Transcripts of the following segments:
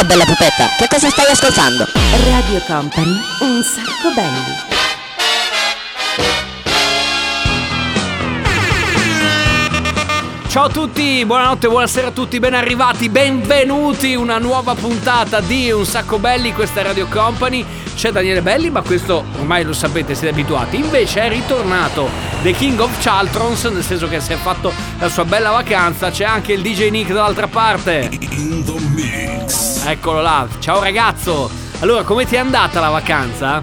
Ciao bella pupetta, che cosa stai ascoltando? Radio Company, un sacco belli. Ciao a tutti, buonanotte, buonasera a tutti, ben arrivati, benvenuti, una nuova puntata di Un Sacco Belli, questa è Radio Company, c'è Daniele Belli ma questo ormai lo sapete, siete abituati, invece è ritornato The King of Chaltrons, nel senso che si è fatto la sua bella vacanza, c'è anche il DJ Nick dall'altra parte. In the mix. Eccolo là, ciao ragazzo, allora come ti è andata la vacanza?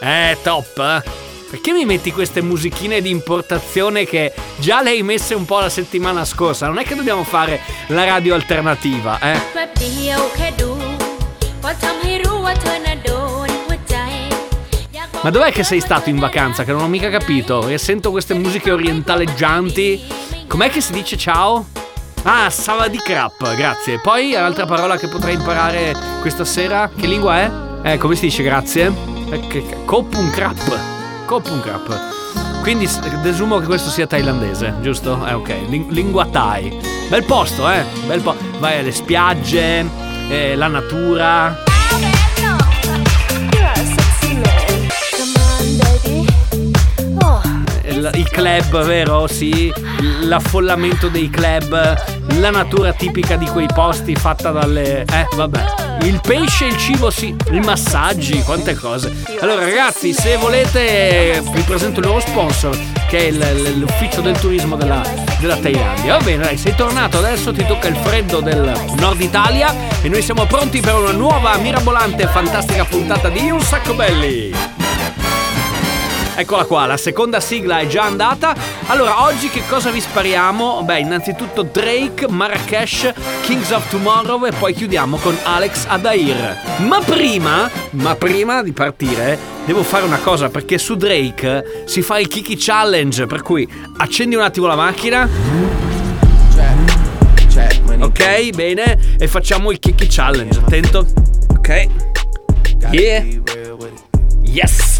Eh, top? Perché mi metti queste musichine di importazione che già le hai messe un po' la settimana scorsa? Non è che dobbiamo fare la radio alternativa, eh? Ma dov'è che sei stato in vacanza? Che non ho mica capito. E sento queste musiche orientaleggianti. Com'è che si dice ciao? Ah, sava di crap, grazie. Poi l'altra parola che potrei imparare questa sera, che lingua è? Eh, come si dice grazie? Eh, Kopun crap. Kopung Cup. Quindi desumo che questo sia thailandese, giusto? Eh ok, lingua thai. Bel posto, eh? Bel po- Vai alle spiagge, eh, la natura. I club, vero? Sì, l'affollamento dei club, la natura tipica di quei posti fatta dalle... Eh, vabbè. Il pesce, il cibo, sì, i massaggi, quante cose. Allora ragazzi, se volete vi presento il nuovo sponsor che è il, l'ufficio del turismo della, della Thailandia. Va bene, dai, sei tornato, adesso ti tocca il freddo del nord Italia e noi siamo pronti per una nuova mirabolante e fantastica puntata di Un Sacco Belli. Eccola qua, la seconda sigla è già andata. Allora, oggi che cosa vi spariamo? Beh, innanzitutto Drake, Marrakesh, Kings of Tomorrow e poi chiudiamo con Alex Adair. Ma prima, ma prima di partire, devo fare una cosa perché su Drake si fa il Kiki Challenge, per cui accendi un attimo la macchina. Ok, bene, e facciamo il Kiki Challenge. Attento. Ok. Yeah. Yes.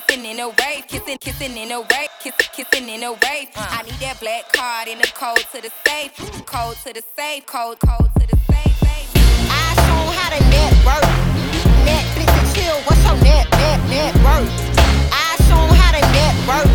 kissing in a wave, kissing, kissing in a wave, kissing, kissing in a wave. Uh. I need that black card in the code to the safe, code to the safe, code, code to the safe. safe. I show how to network, Netflix and chill. What's your net, net, net worth? I show how to network,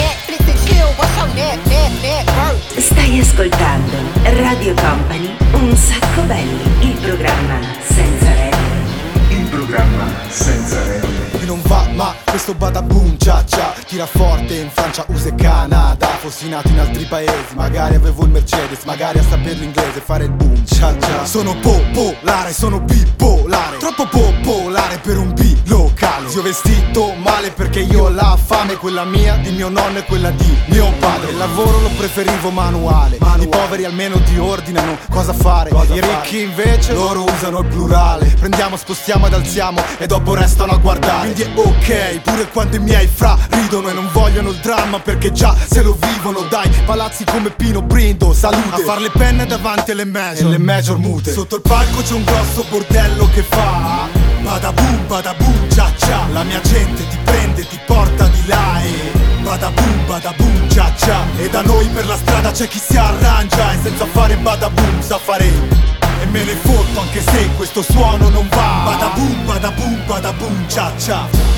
Netflix and chill. What's your net, net, net worth? Stai ascoltando Radio Company, un sacco belli, il programma senza regole. Il programma senza regole non va ma questo badaboom cia cia Tira forte in Francia, USA e Canada. Fossi nato in altri paesi Magari avevo il Mercedes Magari a saper l'inglese fare il boom cia cia Sono popolare, sono bipolare. Troppo popolare per un B locale Zio vestito male perché io ho la fame Quella mia, di mio nonno e quella di mio padre. Il lavoro lo preferivo manuale, manuale. I poveri almeno ti ordinano cosa fare. Cosa I ricchi invece loro usano il plurale. Prendiamo, spostiamo ed alziamo E dopo restano a guardare è ok Pure quando i miei fra ridono e non vogliono il dramma Perché già se lo vivono dai Palazzi come Pino Brindo, salute. A far le penne davanti alle major. E le major mute. Sotto il palco c'è un grosso bordello che fa Bada boom, bada boom, cia cia La mia gente ti prende, ti porta di là e Bada boom, bada boom, cia cia E da noi per la strada c'è chi si arrangia E senza fare bada boom sa fare E me ne fotto anche se questo suono non va. Bada boom, bada boom, bada boom, cia cia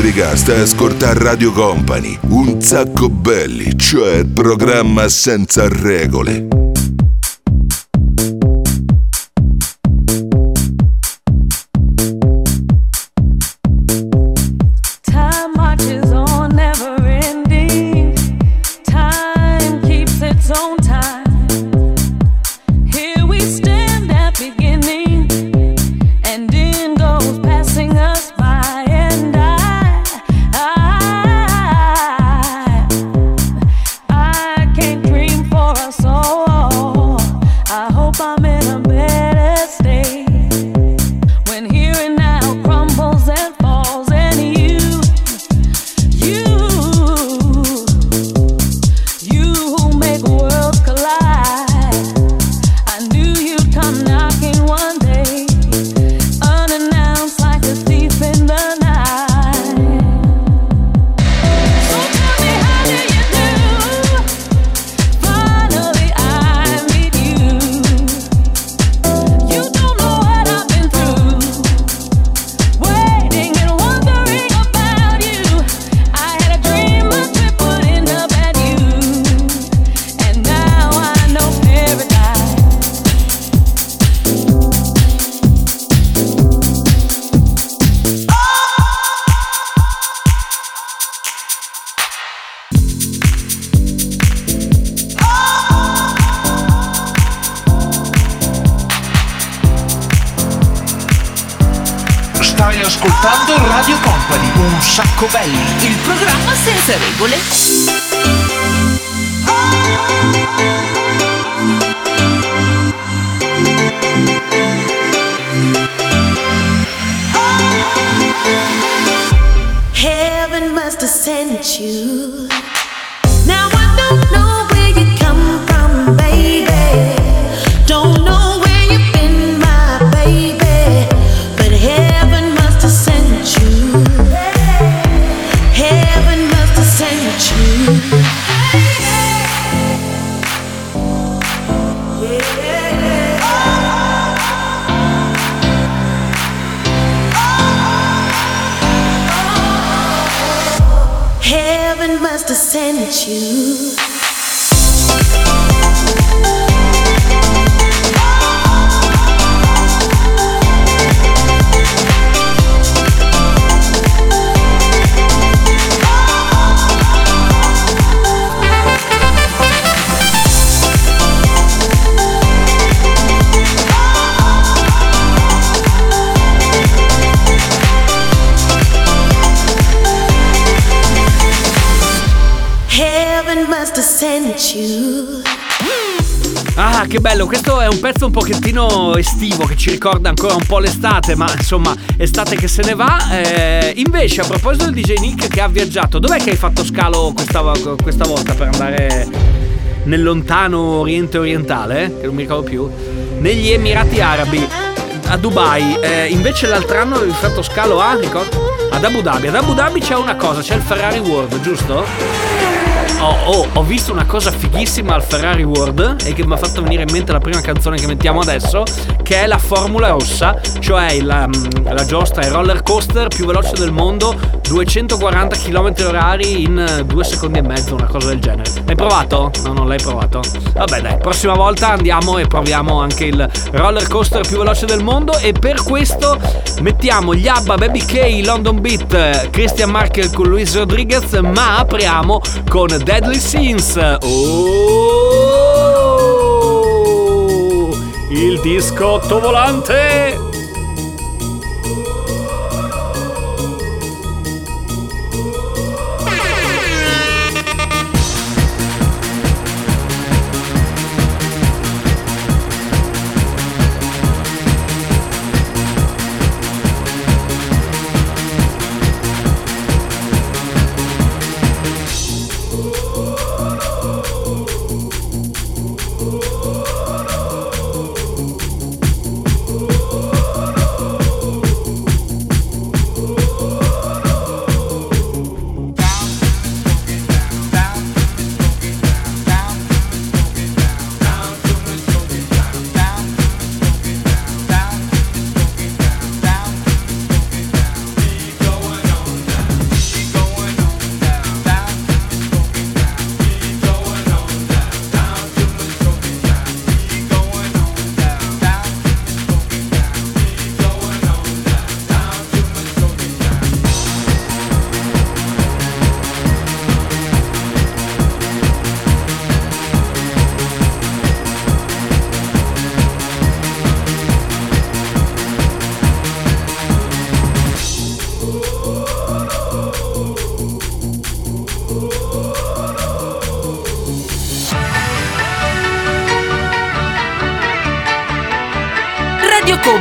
Riga, stai ascoltando Radio Company, un sacco belli, cioè il programma senza regole. must have sent you. Now I don't know. Ah, che bello, questo è un pezzo un pochettino estivo che ci ricorda ancora un po' l'estate, ma insomma, estate che se ne va. Eh, invece, a proposito del DJ Nick che ha viaggiato, dov'è che hai fatto scalo questa, questa volta per andare nel lontano Oriente Orientale? Che non mi ricordo più. Negli Emirati Arabi, a Dubai. Eh, invece l'altro anno avevi fatto scalo a, ricordo? Ad Abu Dhabi. Ad Abu Dhabi c'è una cosa, c'è il Ferrari World, giusto? Oh, oh, ho visto una cosa fighissima al Ferrari World e che mi ha fatto venire in mente la prima canzone che mettiamo adesso, che è la Formula Rossa, cioè la, mm, la giostra, il roller coaster più veloce del mondo, 240 km orari in due secondi e mezzo, una cosa del genere. L'hai provato? No, non l'hai provato. Vabbè dai, prossima volta andiamo e proviamo anche il roller coaster più veloce del mondo e per questo mettiamo gli ABBA, Baby K, London Beat, Christian Markel con Luis Rodriguez, ma apriamo con Deadly Sins. Oh! Il discotto volante!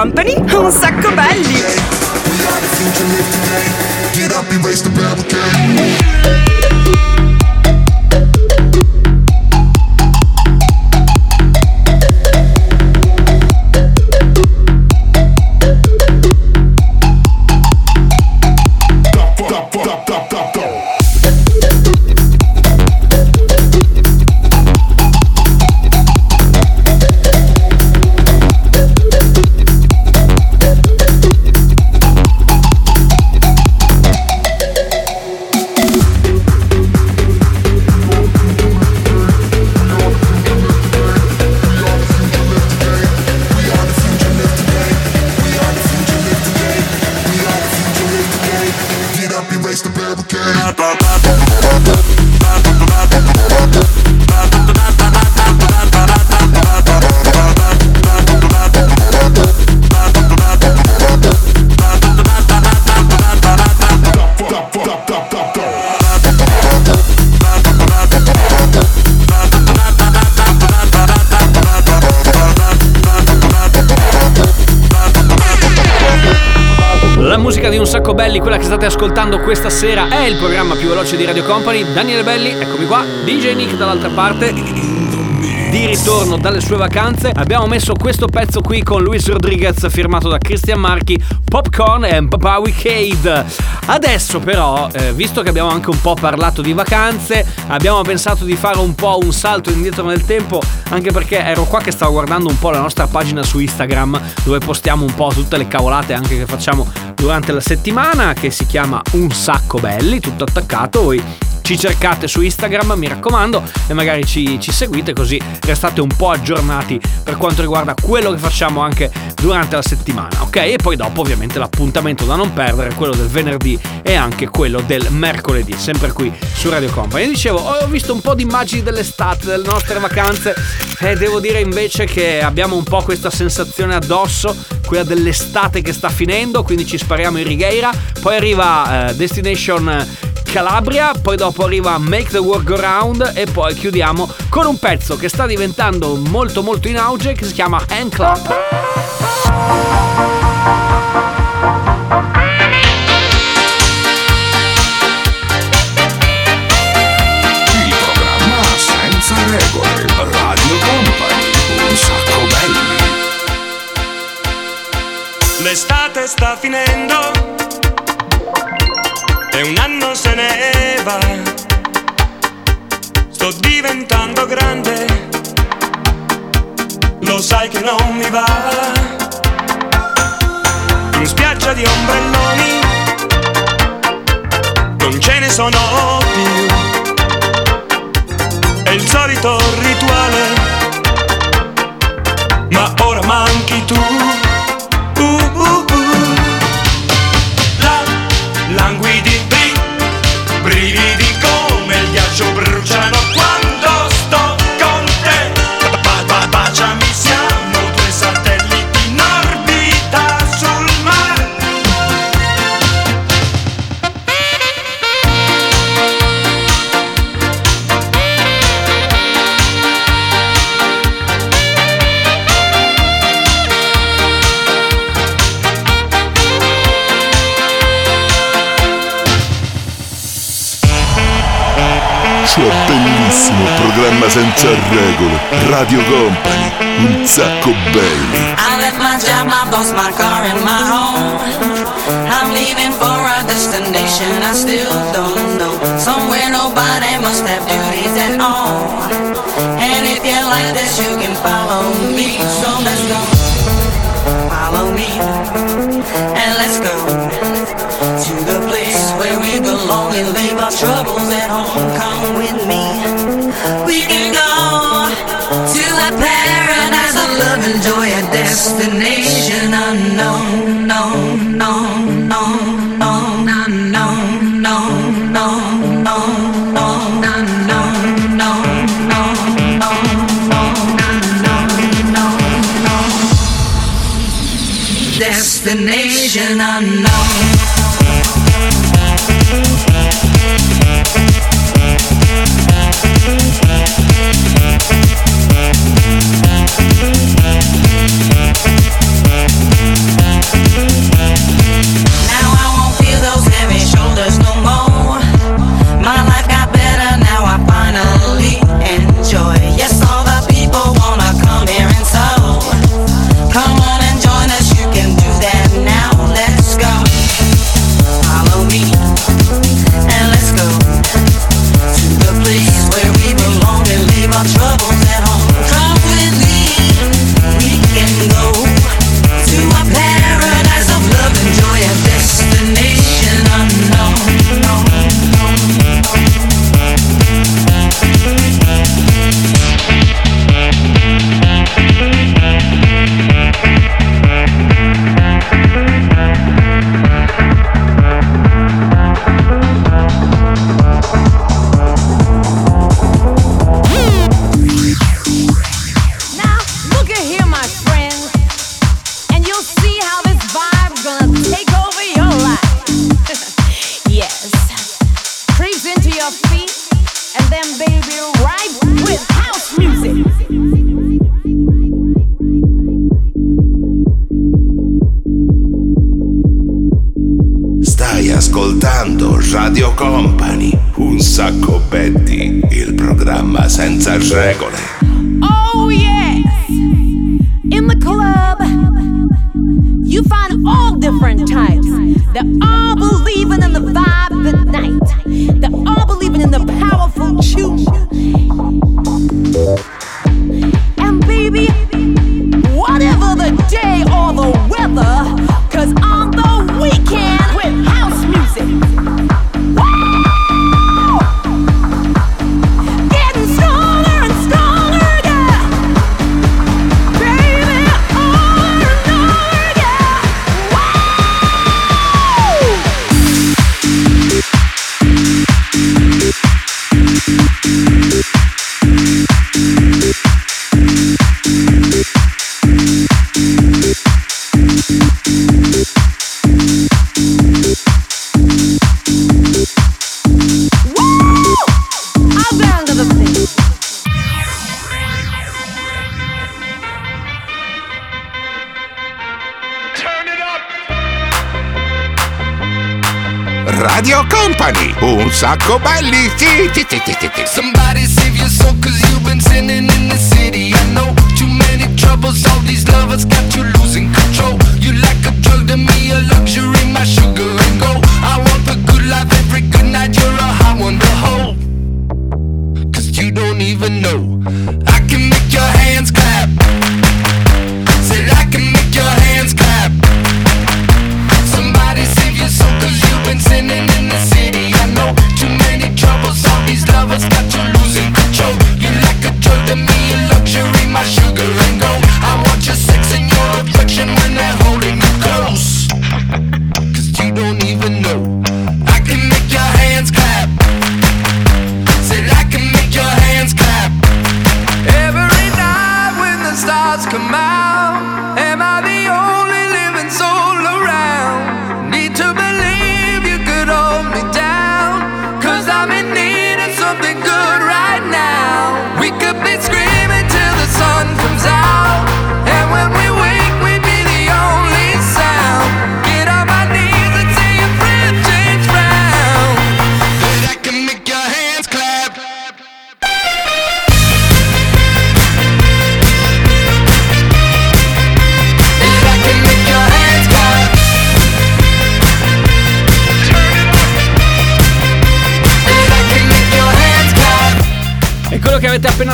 Company, di Un Sacco Belli, quella che state ascoltando questa sera, è il programma più veloce di Radio Company. Daniele Belli, eccomi qua. DJ Nick dall'altra parte. di ritorno dalle sue vacanze. Abbiamo messo questo pezzo qui con Luis Rodriguez firmato da Christian Marchi, Popcorn e Bowie Cade. Adesso però, eh, visto che abbiamo anche un po' parlato di vacanze, abbiamo pensato di fare un po' un salto indietro nel tempo, anche perché ero qua che stavo guardando un po' la nostra pagina su Instagram, dove postiamo un po' tutte le cavolate anche che facciamo durante la settimana, che si chiama Un sacco belli, tutto attaccato. Voi ci cercate su Instagram, mi raccomando, e magari ci, ci seguite così restate un po' aggiornati per quanto riguarda quello che facciamo anche durante la settimana, ok? E poi dopo ovviamente l'appuntamento da non perdere, quello del venerdì e anche quello del mercoledì, sempre qui su Radio Company. Dicevo, ho visto un po' di immagini dell'estate, delle nostre vacanze e devo dire invece che abbiamo un po' questa sensazione addosso, quella dell'estate che sta finendo, quindi ci spariamo in righeira, poi arriva eh, Destination Calabria, poi dopo arriva Make the World Go Round e poi chiudiamo con un pezzo che sta diventando molto molto in auge che si chiama Hand Clap. Il programma senza regole. Radio Company. Un sacco belli. L'estate sta finendo va. Sto diventando grande, lo sai che non mi va. In spiaggia di ombrelloni, non ce ne sono più. È il solito rituale, ma ora manchi tu. C'è bellissimo programma senza regole. Radio Company. Un sacco belli. I left my job, my boss, my car, and my home. I'm leaving for a destination I still don't know. Somewhere nobody must have duties at all. And if you like this, you can follow me. So let's go. Follow me. destination unknown, known, known, known, known, unknown, known, known, known, known, unknown. Destination unknown. Thank you. Radio Company, un sacco belli. Somebody save your soul cause you've been sinning in the city. I know too many troubles, all these lovers got you losing control. You like a drug to me, a luxury, my sugar and gold I want the good life every good night, you're a high one to hold. Cause you don't even know. I can make your hands clap Cause you've been sinning in the city. I know too many troubles, all these lovers got you losing control. You like a drug to me, a luxury, my sugar and gold. I want your sex and your affection when they're holding you close. Cause you don't even know. I can make your hands clap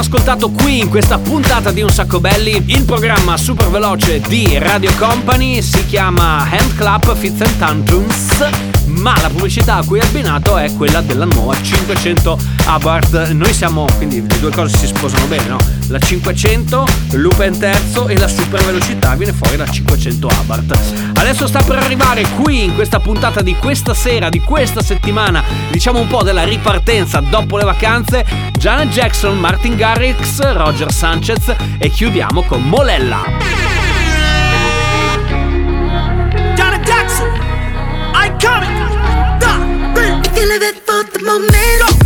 ascoltato qui in questa puntata di Un Sacco Belli, il programma super veloce di Radio Company. Si chiama Hand Clap Fits and Tantrums, ma la pubblicità a cui è abbinato è quella della nuova 500 Abarth. Noi siamo, quindi le due cose si sposano bene, no? La 500, Lupin terzo e la super velocità viene fuori la 500 Abarth. Adesso sta per arrivare qui in questa puntata di questa sera, di questa settimana, diciamo un po' della ripartenza dopo le vacanze, Janet Jackson, Martin Garrix, Roger Sanchez e chiudiamo con Molella. The moment,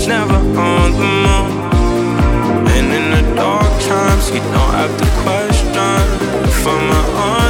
was never on the moon. And in the dark times, you don't have to question if I'm on.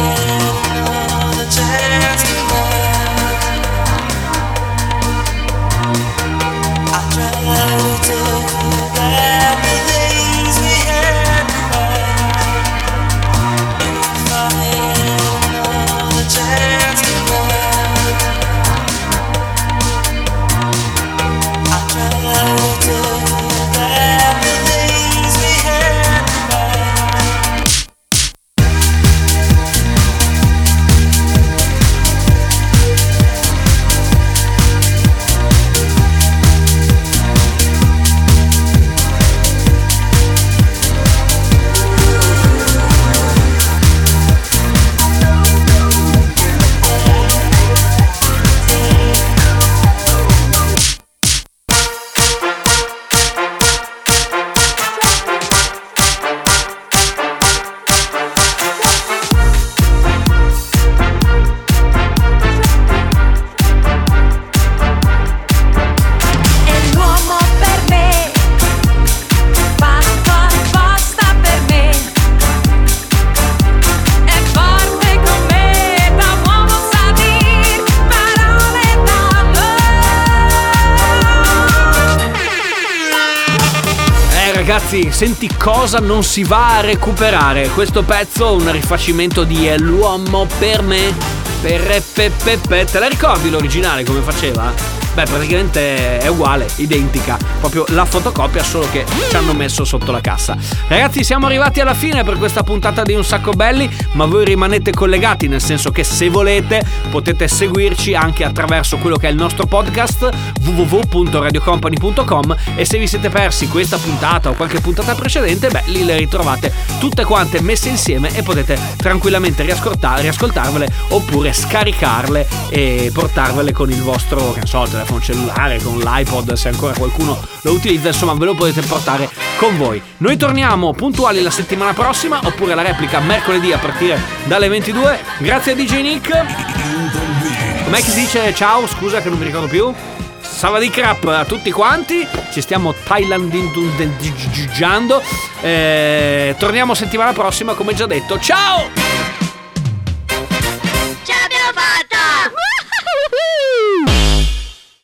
Senti cosa non si va a recuperare. Questo pezzo è un rifacimento di l'uomo per me. Per pe, pe, pe. Te la ricordi l'originale come faceva? Beh, praticamente è uguale, identica. Proprio la fotocopia, solo che ci hanno messo sotto la cassa. Ragazzi, siamo arrivati alla fine per questa puntata di Un Sacco Belli, ma voi rimanete collegati, nel senso che se volete potete seguirci anche attraverso quello che è il nostro podcast www.radiocompany.com e se vi siete persi questa puntata o qualche puntata precedente, beh, lì le ritrovate tutte quante messe insieme e potete tranquillamente riascolta- riascoltarvele oppure scaricarle e portarvele con il vostro, che so, telefono cellulare, con l'iPod, se ancora qualcuno lo utilizza, insomma, ve lo potete portare con voi. Noi torniamo puntuali la settimana prossima oppure la replica mercoledì a partire dalle 22. Grazie a DJ Nick. Com'è che si dice ciao? Scusa che non mi ricordo più. Savadi crap a tutti quanti, ci stiamo thailandingiando. Eh, torniamo settimana prossima, come già detto. Ciao!